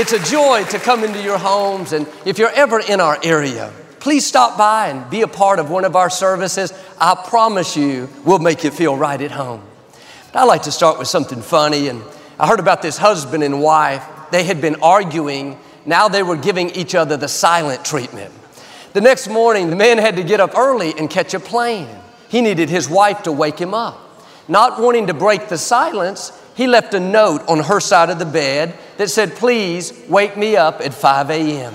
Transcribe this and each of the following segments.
It's a joy to come into your homes. And if you're ever in our area, please stop by and be a part of one of our services. I promise you, we'll make you feel right at home. But I like to start with something funny. And I heard about this husband and wife. They had been arguing. Now they were giving each other the silent treatment. The next morning, the man had to get up early and catch a plane. He needed his wife to wake him up. Not wanting to break the silence, he left a note on her side of the bed that said, Please wake me up at 5 a.m.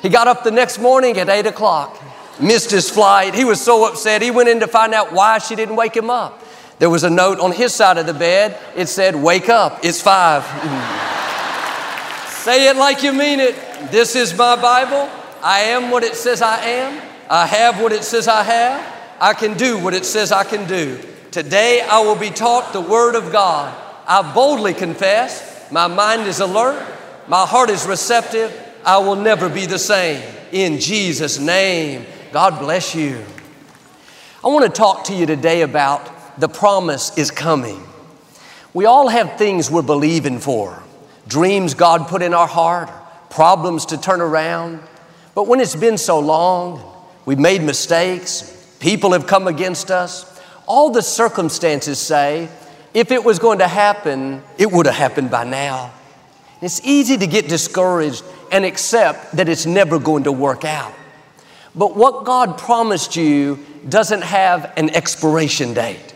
He got up the next morning at 8 o'clock, missed his flight. He was so upset, he went in to find out why she didn't wake him up. There was a note on his side of the bed. It said, Wake up, it's 5. Say it like you mean it. This is my Bible. I am what it says I am. I have what it says I have. I can do what it says I can do. Today I will be taught the Word of God. I boldly confess, my mind is alert, my heart is receptive, I will never be the same. In Jesus' name, God bless you. I want to talk to you today about the promise is coming. We all have things we're believing for dreams God put in our heart, problems to turn around. But when it's been so long, we've made mistakes, people have come against us, all the circumstances say if it was going to happen, it would have happened by now. It's easy to get discouraged and accept that it's never going to work out. But what God promised you doesn't have an expiration date.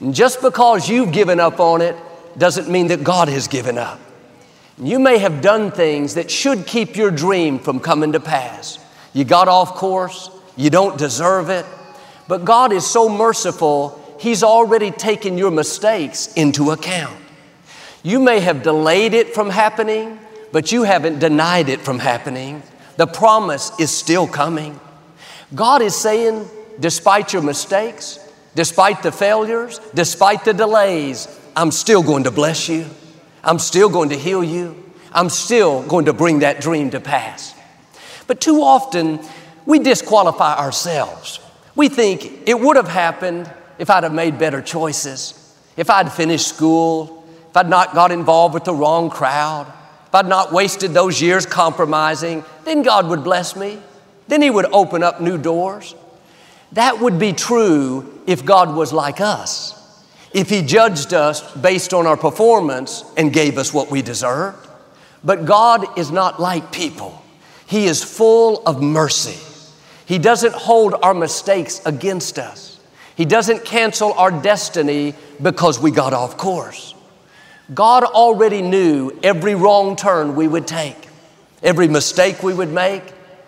And just because you've given up on it doesn't mean that God has given up. You may have done things that should keep your dream from coming to pass. You got off course, you don't deserve it, but God is so merciful He's already taken your mistakes into account. You may have delayed it from happening, but you haven't denied it from happening. The promise is still coming. God is saying, despite your mistakes, despite the failures, despite the delays, I'm still going to bless you. I'm still going to heal you. I'm still going to bring that dream to pass. But too often, we disqualify ourselves. We think it would have happened if I'd have made better choices, if I'd finished school, if I'd not got involved with the wrong crowd, if I'd not wasted those years compromising, then God would bless me. Then He would open up new doors. That would be true if God was like us, if He judged us based on our performance and gave us what we deserved. But God is not like people, He is full of mercy. He doesn't hold our mistakes against us. He doesn't cancel our destiny because we got off course. God already knew every wrong turn we would take, every mistake we would make,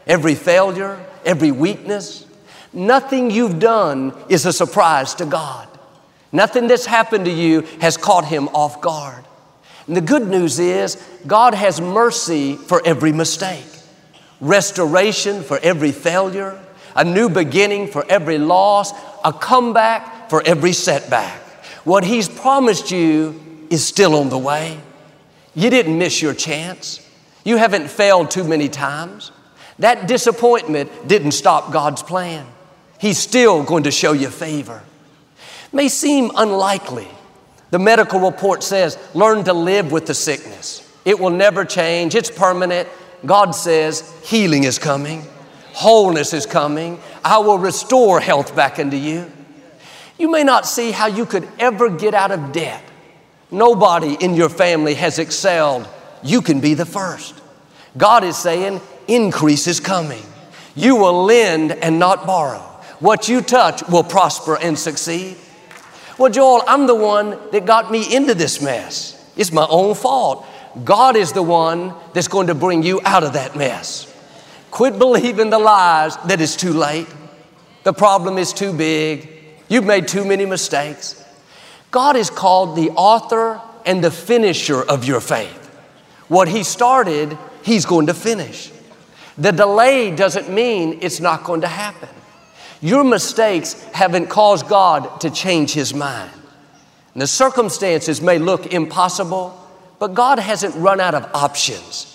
every failure, every weakness. Nothing you've done is a surprise to God. Nothing that's happened to you has caught Him off guard. And the good news is, God has mercy for every mistake, restoration for every failure, a new beginning for every loss, a comeback for every setback. What He's promised you is still on the way. You didn't miss your chance. You haven't failed too many times. That disappointment didn't stop God's plan. He's still going to show you favor. May seem unlikely. The medical report says learn to live with the sickness. It will never change, it's permanent. God says healing is coming. Wholeness is coming. I will restore health back into you. You may not see how you could ever get out of debt. Nobody in your family has excelled. You can be the first. God is saying, increase is coming. You will lend and not borrow. What you touch will prosper and succeed. Well, Joel, I'm the one that got me into this mess. It's my own fault. God is the one that's going to bring you out of that mess. Quit believing the lies that it's too late. The problem is too big. You've made too many mistakes. God is called the author and the finisher of your faith. What He started, He's going to finish. The delay doesn't mean it's not going to happen. Your mistakes haven't caused God to change His mind. And the circumstances may look impossible, but God hasn't run out of options.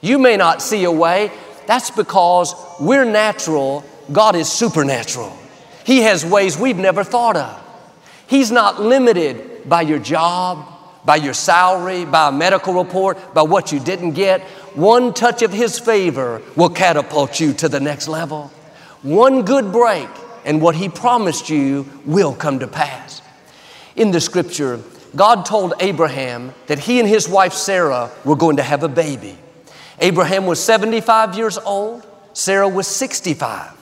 You may not see a way. That's because we're natural, God is supernatural. He has ways we've never thought of. He's not limited by your job, by your salary, by a medical report, by what you didn't get. One touch of His favor will catapult you to the next level. One good break, and what He promised you will come to pass. In the scripture, God told Abraham that he and his wife Sarah were going to have a baby. Abraham was 75 years old, Sarah was 65.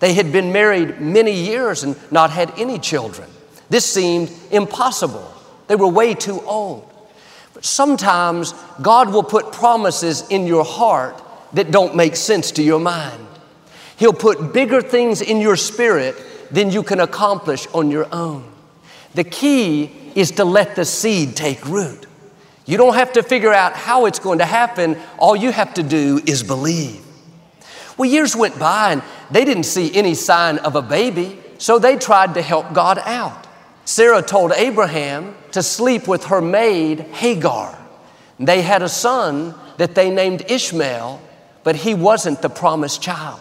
They had been married many years and not had any children. This seemed impossible. They were way too old. But sometimes God will put promises in your heart that don't make sense to your mind. He'll put bigger things in your spirit than you can accomplish on your own. The key is to let the seed take root. You don't have to figure out how it's going to happen. All you have to do is believe. Well, years went by and they didn't see any sign of a baby, so they tried to help God out. Sarah told Abraham to sleep with her maid Hagar. They had a son that they named Ishmael, but he wasn't the promised child.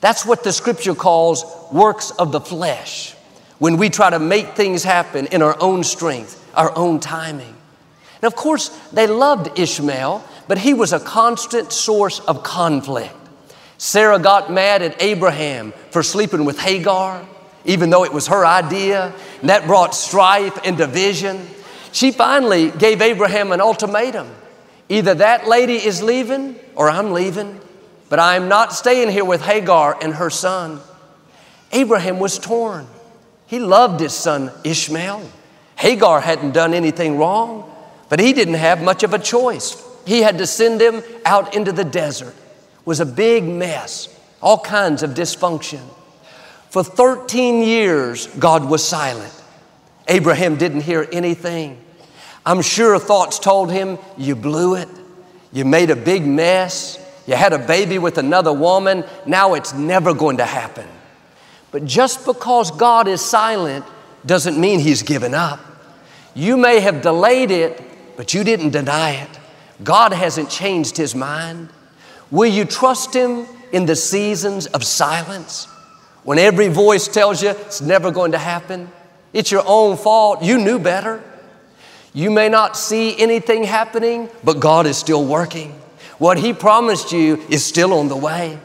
That's what the scripture calls works of the flesh, when we try to make things happen in our own strength, our own timing. And of course, they loved Ishmael, but he was a constant source of conflict. Sarah got mad at Abraham for sleeping with Hagar even though it was her idea, and that brought strife and division. She finally gave Abraham an ultimatum either that lady is leaving or I'm leaving, but I am not staying here with Hagar and her son. Abraham was torn. He loved his son Ishmael. Hagar hadn't done anything wrong, but he didn't have much of a choice. He had to send him out into the desert. It was a big mess, all kinds of dysfunction. For 13 years, God was silent. Abraham didn't hear anything. I'm sure thoughts told him, You blew it. You made a big mess. You had a baby with another woman. Now it's never going to happen. But just because God is silent doesn't mean He's given up. You may have delayed it, but you didn't deny it. God hasn't changed His mind. Will you trust Him in the seasons of silence? When every voice tells you it's never going to happen, it's your own fault. You knew better. You may not see anything happening, but God is still working. What He promised you is still on the way.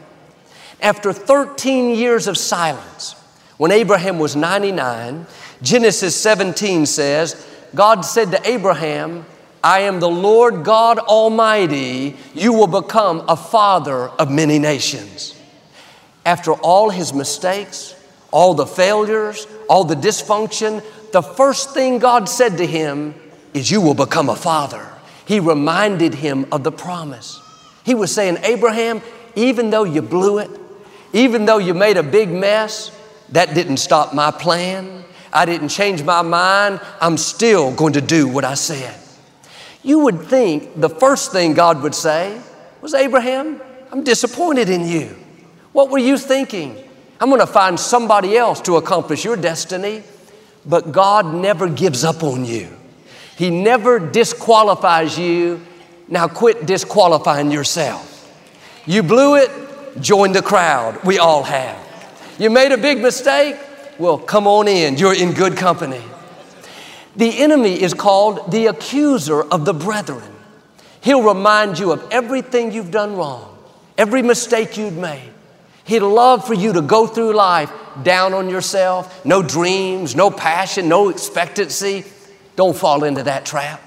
After 13 years of silence, when Abraham was 99, Genesis 17 says, God said to Abraham, I am the Lord God Almighty. You will become a father of many nations after all his mistakes, all the failures, all the dysfunction, the first thing God said to him is, You will become a father. He reminded him of the promise. He was saying, Abraham, even though you blew it, even though you made a big mess, that didn't stop my plan. I didn't change my mind. I'm still going to do what I said. You would think the first thing God would say was, Abraham, I'm disappointed in you. What were you thinking? I'm going to find somebody else to accomplish your destiny. But God never gives up on you. He never disqualifies you. Now quit disqualifying yourself. You blew it, join the crowd. We all have. You made a big mistake? Well, come on in. You're in good company. The enemy is called the accuser of the brethren. He'll remind you of everything you've done wrong, every mistake you've made. He'd love for you to go through life down on yourself, no dreams, no passion, no expectancy. Don't fall into that trap.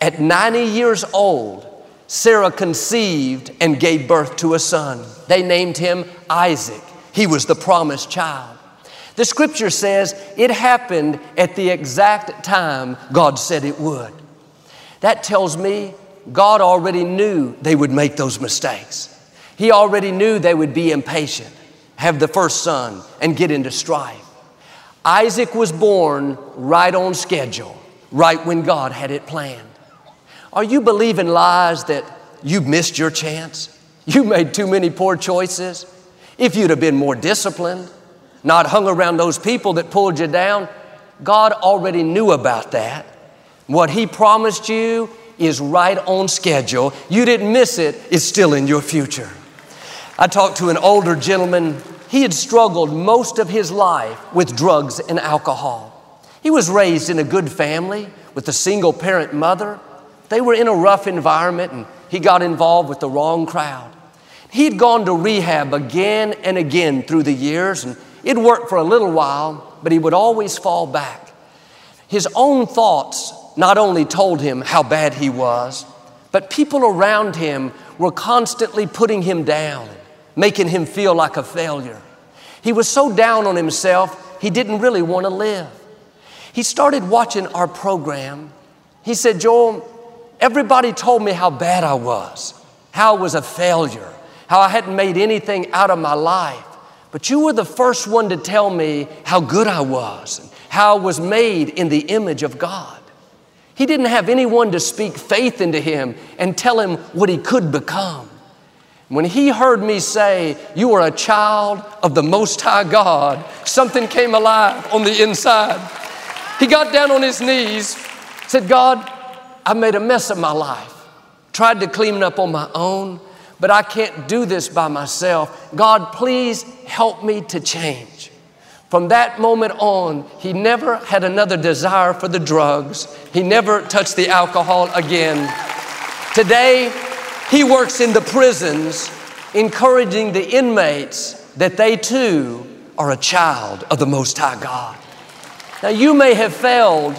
At 90 years old, Sarah conceived and gave birth to a son. They named him Isaac. He was the promised child. The scripture says it happened at the exact time God said it would. That tells me God already knew they would make those mistakes. He already knew they would be impatient, have the first son, and get into strife. Isaac was born right on schedule, right when God had it planned. Are you believing lies that you've missed your chance? You made too many poor choices. If you'd have been more disciplined, not hung around those people that pulled you down, God already knew about that. What He promised you is right on schedule. You didn't miss it, it's still in your future. I talked to an older gentleman. He had struggled most of his life with drugs and alcohol. He was raised in a good family with a single parent mother. They were in a rough environment and he got involved with the wrong crowd. He'd gone to rehab again and again through the years and it worked for a little while, but he would always fall back. His own thoughts not only told him how bad he was, but people around him were constantly putting him down, making him feel like a failure. He was so down on himself, he didn't really want to live. He started watching our program. He said, Joel, everybody told me how bad I was, how I was a failure, how I hadn't made anything out of my life. But you were the first one to tell me how good I was, and how I was made in the image of God. He didn't have anyone to speak faith into him and tell him what he could become. When he heard me say, You are a child of the Most High God, something came alive on the inside. He got down on his knees, said, God, I made a mess of my life, tried to clean it up on my own, but I can't do this by myself. God, please help me to change. From that moment on, he never had another desire for the drugs. He never touched the alcohol again. Today, he works in the prisons, encouraging the inmates that they too are a child of the Most High God. Now, you may have failed,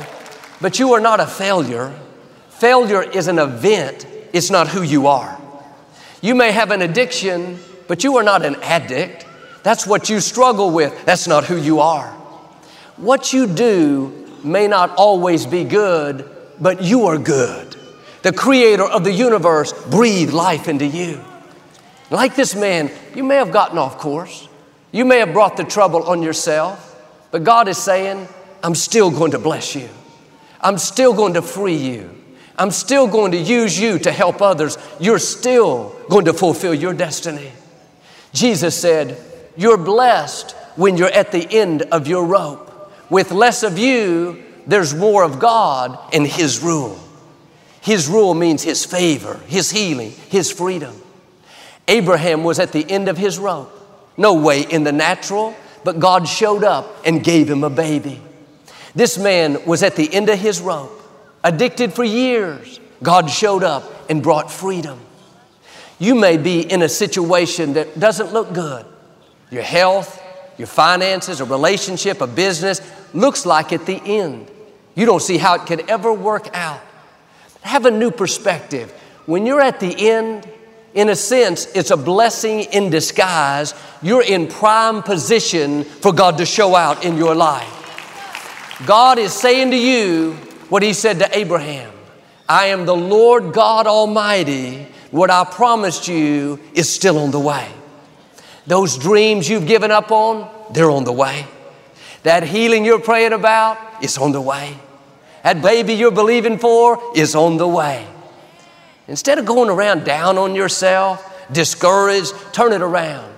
but you are not a failure. Failure is an event, it's not who you are. You may have an addiction, but you are not an addict. That's what you struggle with. That's not who you are. What you do may not always be good, but you are good. The creator of the universe breathed life into you. Like this man, you may have gotten off course. You may have brought the trouble on yourself, but God is saying, I'm still going to bless you. I'm still going to free you. I'm still going to use you to help others. You're still going to fulfill your destiny. Jesus said, you're blessed when you're at the end of your rope. With less of you, there's more of God and His rule. His rule means His favor, His healing, His freedom. Abraham was at the end of his rope. No way in the natural, but God showed up and gave him a baby. This man was at the end of his rope, addicted for years. God showed up and brought freedom. You may be in a situation that doesn't look good your health, your finances, a relationship, a business, looks like at the end. You don't see how it could ever work out. Have a new perspective. When you're at the end, in a sense, it's a blessing in disguise. You're in prime position for God to show out in your life. God is saying to you what He said to Abraham I am the Lord God Almighty. What I promised you is still on the way. Those dreams you've given up on, they're on the way. That healing you're praying about is on the way. That baby you're believing for is on the way. Instead of going around down on yourself, discouraged, turn it around.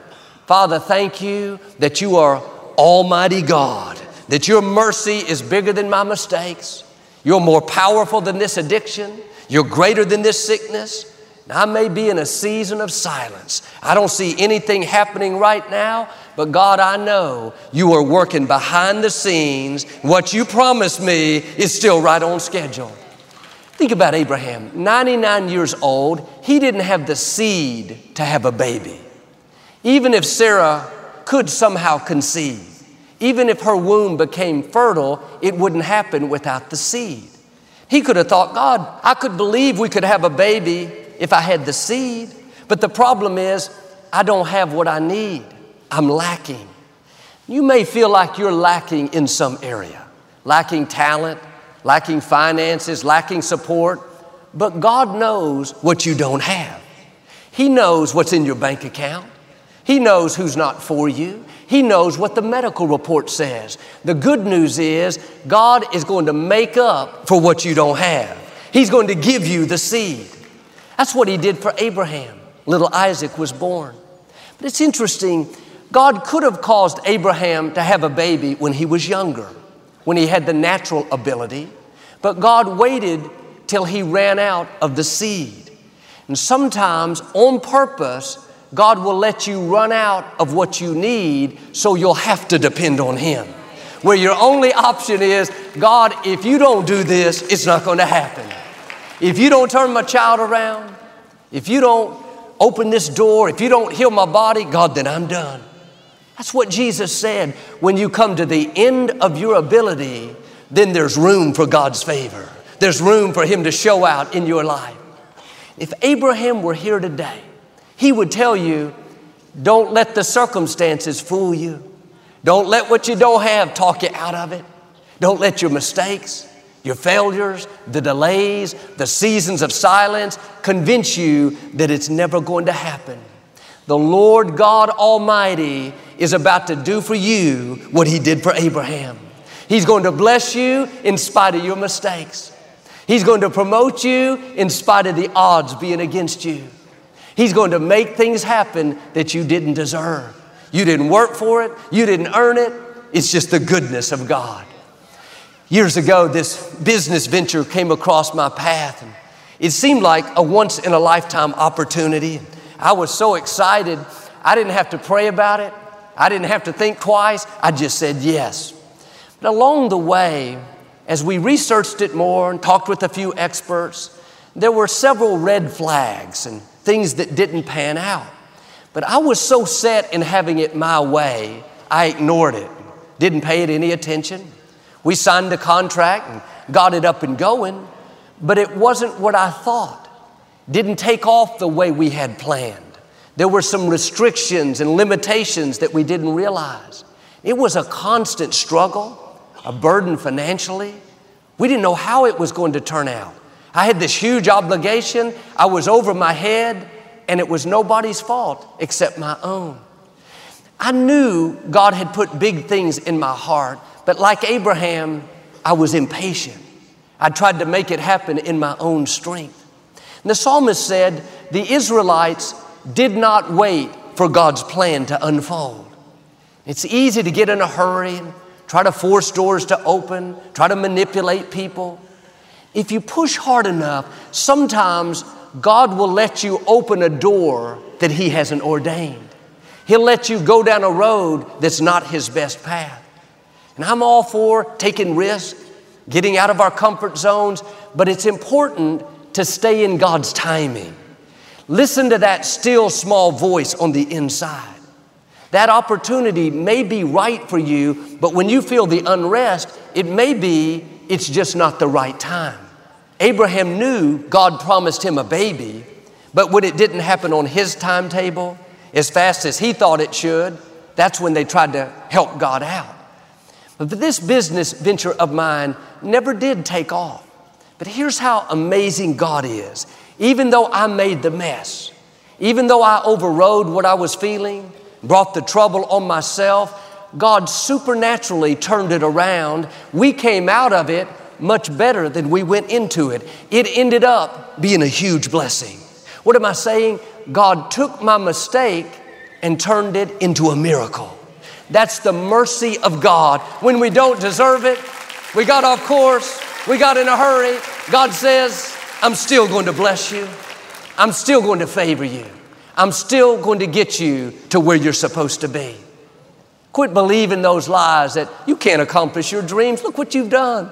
Father, thank you that you are Almighty God, that your mercy is bigger than my mistakes. You're more powerful than this addiction. You're greater than this sickness. Now, I may be in a season of silence. I don't see anything happening right now, but God, I know you are working behind the scenes. What you promised me is still right on schedule. Think about Abraham, 99 years old, he didn't have the seed to have a baby. Even if Sarah could somehow conceive, even if her womb became fertile, it wouldn't happen without the seed. He could have thought, God, I could believe we could have a baby if I had the seed. But the problem is, I don't have what I need. I'm lacking. You may feel like you're lacking in some area, lacking talent, lacking finances, lacking support, but God knows what you don't have. He knows what's in your bank account. He knows who's not for you. He knows what the medical report says. The good news is God is going to make up for what you don't have. He's going to give you the seed. That's what he did for Abraham. little Isaac was born. But it's interesting, God could have caused Abraham to have a baby when he was younger, when he had the natural ability, but God waited till he ran out of the seed. And sometimes, on purpose, God will let you run out of what you need so you'll have to depend on Him. Where your only option is, God, if you don't do this, it's not going to happen. If you don't turn my child around, if you don't open this door, if you don't heal my body, God, then I'm done. That's what Jesus said. When you come to the end of your ability, then there's room for God's favor. There's room for Him to show out in your life. If Abraham were here today, he would tell you, don't let the circumstances fool you. Don't let what you don't have talk you out of it. Don't let your mistakes, your failures, the delays, the seasons of silence convince you that it's never going to happen. The Lord God Almighty is about to do for you what He did for Abraham. He's going to bless you in spite of your mistakes. He's going to promote you in spite of the odds being against you. He's going to make things happen that you didn't deserve. You didn't work for it, you didn't earn it. It's just the goodness of God. Years ago, this business venture came across my path, and it seemed like a once in a lifetime opportunity. I was so excited, I didn't have to pray about it, I didn't have to think twice, I just said yes. But along the way, as we researched it more and talked with a few experts, there were several red flags and things that didn't pan out. But I was so set in having it my way, I ignored it, didn't pay it any attention. We signed a contract and got it up and going, but it wasn't what I thought. Didn't take off the way we had planned. There were some restrictions and limitations that we didn't realize. It was a constant struggle, a burden financially. We didn't know how it was going to turn out. I had this huge obligation. I was over my head, and it was nobody's fault except my own. I knew God had put big things in my heart, but like Abraham, I was impatient. I tried to make it happen in my own strength. And the psalmist said, The Israelites did not wait for God's plan to unfold. It's easy to get in a hurry and try to force doors to open, try to manipulate people. If you push hard enough, sometimes God will let you open a door that He hasn't ordained. He'll let you go down a road that's not His best path. And I'm all for taking risks, getting out of our comfort zones, but it's important to stay in God's timing. Listen to that still small voice on the inside. That opportunity may be right for you, but when you feel the unrest, it may be it's just not the right time. Abraham knew God promised him a baby, but when it didn't happen on his timetable as fast as he thought it should, that's when they tried to help God out. But this business venture of mine never did take off. But here's how amazing God is. Even though I made the mess, even though I overrode what I was feeling, brought the trouble on myself, God supernaturally turned it around. We came out of it much better than we went into it. It ended up being a huge blessing. What am I saying? God took my mistake and turned it into a miracle. That's the mercy of God. When we don't deserve it, we got off course, we got in a hurry. God says, I'm still going to bless you. I'm still going to favor you. I'm still going to get you to where you're supposed to be. Quit believing those lies that you can't accomplish your dreams. Look what you've done.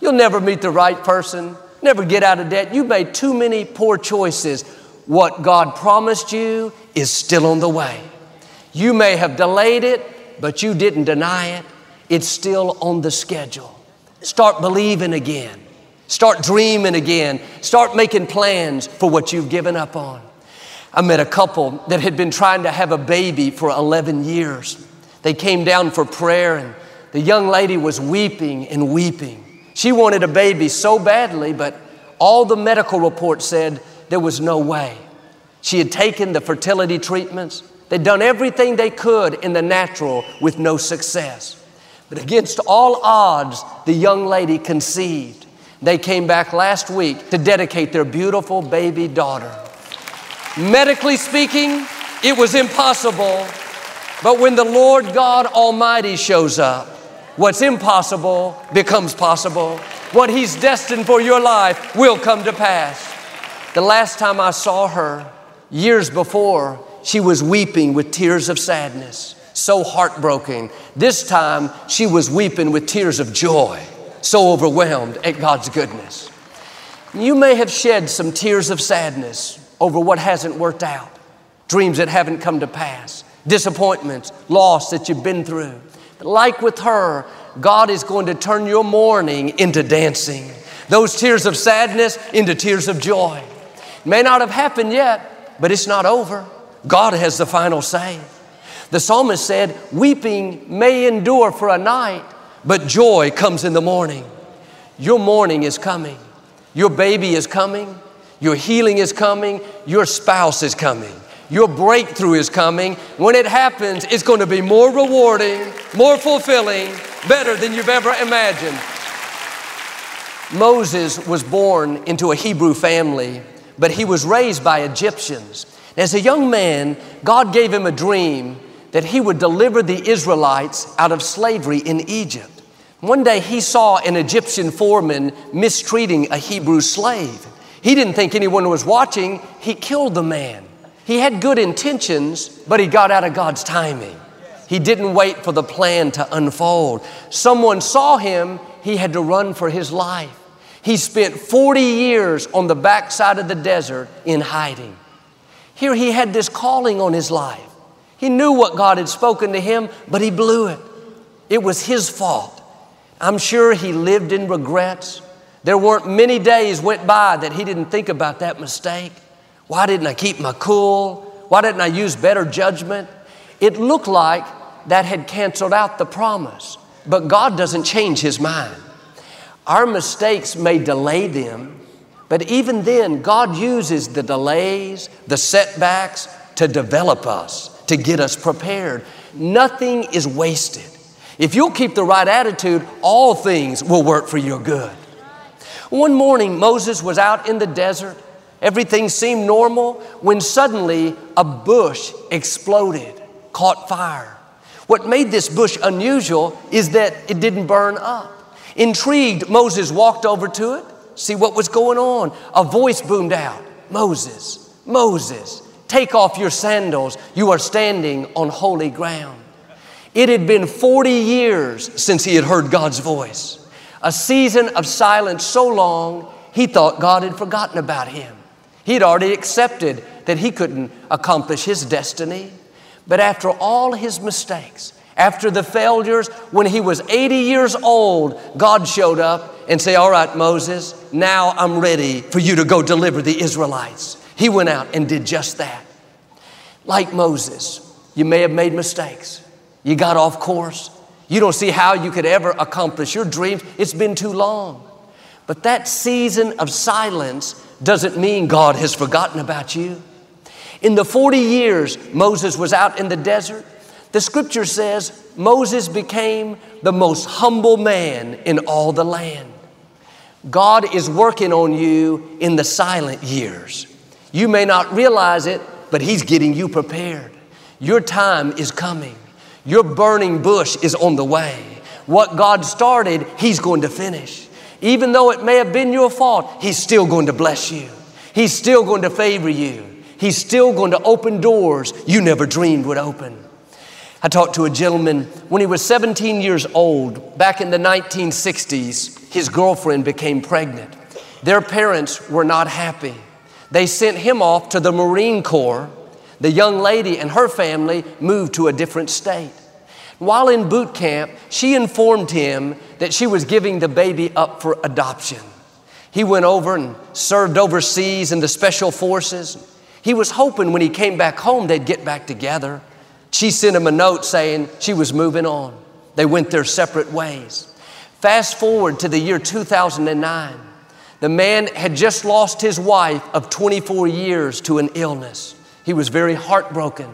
You'll never meet the right person, never get out of debt. You've made too many poor choices. What God promised you is still on the way. You may have delayed it, but you didn't deny it. It's still on the schedule. Start believing again. Start dreaming again. Start making plans for what you've given up on. I met a couple that had been trying to have a baby for 11 years. They came down for prayer, and the young lady was weeping and weeping. She wanted a baby so badly, but all the medical reports said there was no way. She had taken the fertility treatments, they'd done everything they could in the natural with no success. But against all odds, the young lady conceived. They came back last week to dedicate their beautiful baby daughter. Medically speaking, it was impossible. But when the Lord God Almighty shows up, what's impossible becomes possible. What He's destined for your life will come to pass. The last time I saw her, years before, she was weeping with tears of sadness, so heartbroken. This time, she was weeping with tears of joy, so overwhelmed at God's goodness. You may have shed some tears of sadness over what hasn't worked out, dreams that haven't come to pass, disappointments, loss that you've been through. Like with her, God is going to turn your mourning into dancing, those tears of sadness into tears of joy. It May not have happened yet, but it's not over. God has the final say. The psalmist said, Weeping may endure for a night, but joy comes in the morning. Your morning is coming. Your baby is coming. Your healing is coming. Your spouse is coming. Your breakthrough is coming. When it happens, it's going to be more rewarding, more fulfilling, better than you've ever imagined. Moses was born into a Hebrew family, but he was raised by Egyptians. As a young man, God gave him a dream that he would deliver the Israelites out of slavery in Egypt. One day he saw an Egyptian foreman mistreating a Hebrew slave. He didn't think anyone was watching, he killed the man. He had good intentions, but he got out of God's timing. He didn't wait for the plan to unfold. Someone saw him, he had to run for his life. He spent 40 years on the backside of the desert in hiding. Here he had this calling on his life. He knew what God had spoken to him, but he blew it. It was his fault. I'm sure he lived in regrets. There weren't many days went by that he didn't think about that mistake. Why didn't I keep my cool? Why didn't I use better judgment? It looked like that had canceled out the promise, but God doesn't change his mind. Our mistakes may delay them, but even then, God uses the delays, the setbacks to develop us, to get us prepared. Nothing is wasted. If you'll keep the right attitude, all things will work for your good. One morning, Moses was out in the desert. Everything seemed normal when suddenly a bush exploded, caught fire. What made this bush unusual is that it didn't burn up. Intrigued, Moses walked over to it, see what was going on. A voice boomed out Moses, Moses, take off your sandals. You are standing on holy ground. It had been 40 years since he had heard God's voice a season of silence so long, he thought God had forgotten about him. He'd already accepted that he couldn't accomplish his destiny. But after all his mistakes, after the failures, when he was 80 years old, God showed up and said, All right, Moses, now I'm ready for you to go deliver the Israelites. He went out and did just that. Like Moses, you may have made mistakes. You got off course. You don't see how you could ever accomplish your dreams. It's been too long. But that season of silence doesn't mean God has forgotten about you. In the 40 years Moses was out in the desert, the scripture says Moses became the most humble man in all the land. God is working on you in the silent years. You may not realize it, but He's getting you prepared. Your time is coming. Your burning bush is on the way. What God started, He's going to finish. Even though it may have been your fault, He's still going to bless you. He's still going to favor you. He's still going to open doors you never dreamed would open. I talked to a gentleman when he was 17 years old, back in the 1960s, his girlfriend became pregnant. Their parents were not happy. They sent him off to the Marine Corps the young lady and her family moved to a different state. While in boot camp, she informed him that she was giving the baby up for adoption. He went over and served overseas in the special forces. He was hoping when he came back home they'd get back together. She sent him a note saying she was moving on. They went their separate ways. Fast forward to the year 2009. The man had just lost his wife of 24 years to an illness. He was very heartbroken.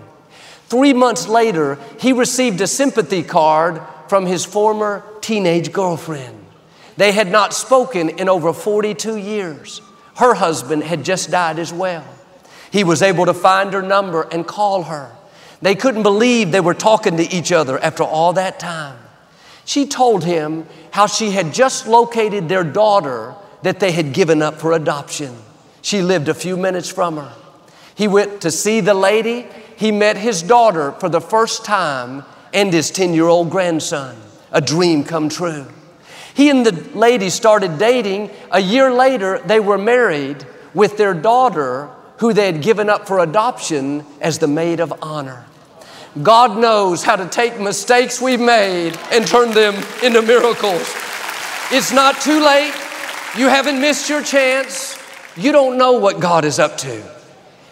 Three months later, he received a sympathy card from his former teenage girlfriend. They had not spoken in over 42 years. Her husband had just died as well. he was able to find her number and call her. They couldn't believe they were talking to each other after all that time. She told him how she had just located their daughter that they had given up for adoption. She lived a few minutes from her. He went to see the lady. He met his daughter for the first time and his 10 year old grandson. A dream come true. He and the lady started dating. A year later, they were married with their daughter, who they had given up for adoption as the maid of honor. God knows how to take mistakes we've made and turn them into miracles. It's not too late. You haven't missed your chance. You don't know what God is up to.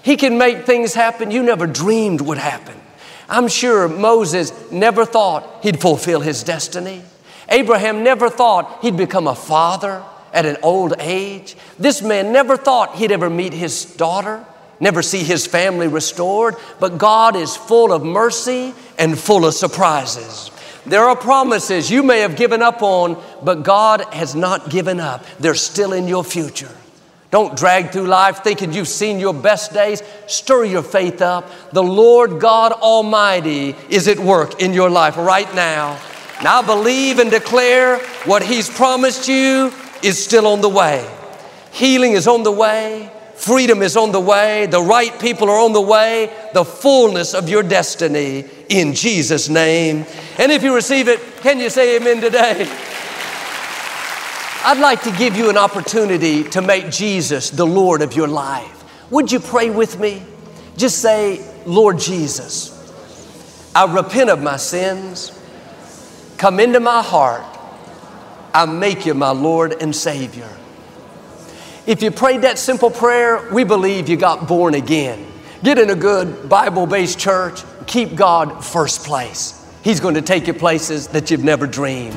He can make things happen you never dreamed would happen. I'm sure Moses never thought he'd fulfill his destiny. Abraham never thought he'd become a father at an old age. This man never thought he'd ever meet his daughter, never see his family restored. But God is full of mercy and full of surprises. There are promises you may have given up on, but God has not given up. They're still in your future. Don't drag through life thinking you've seen your best days. Stir your faith up. The Lord God Almighty is at work in your life right now. Now believe and declare what He's promised you is still on the way. Healing is on the way. Freedom is on the way. The right people are on the way. The fullness of your destiny in Jesus' name. And if you receive it, can you say amen today? I'd like to give you an opportunity to make Jesus the Lord of your life. Would you pray with me? Just say, Lord Jesus, I repent of my sins. Come into my heart. I make you my Lord and Savior. If you prayed that simple prayer, we believe you got born again. Get in a good Bible based church. Keep God first place. He's going to take you places that you've never dreamed.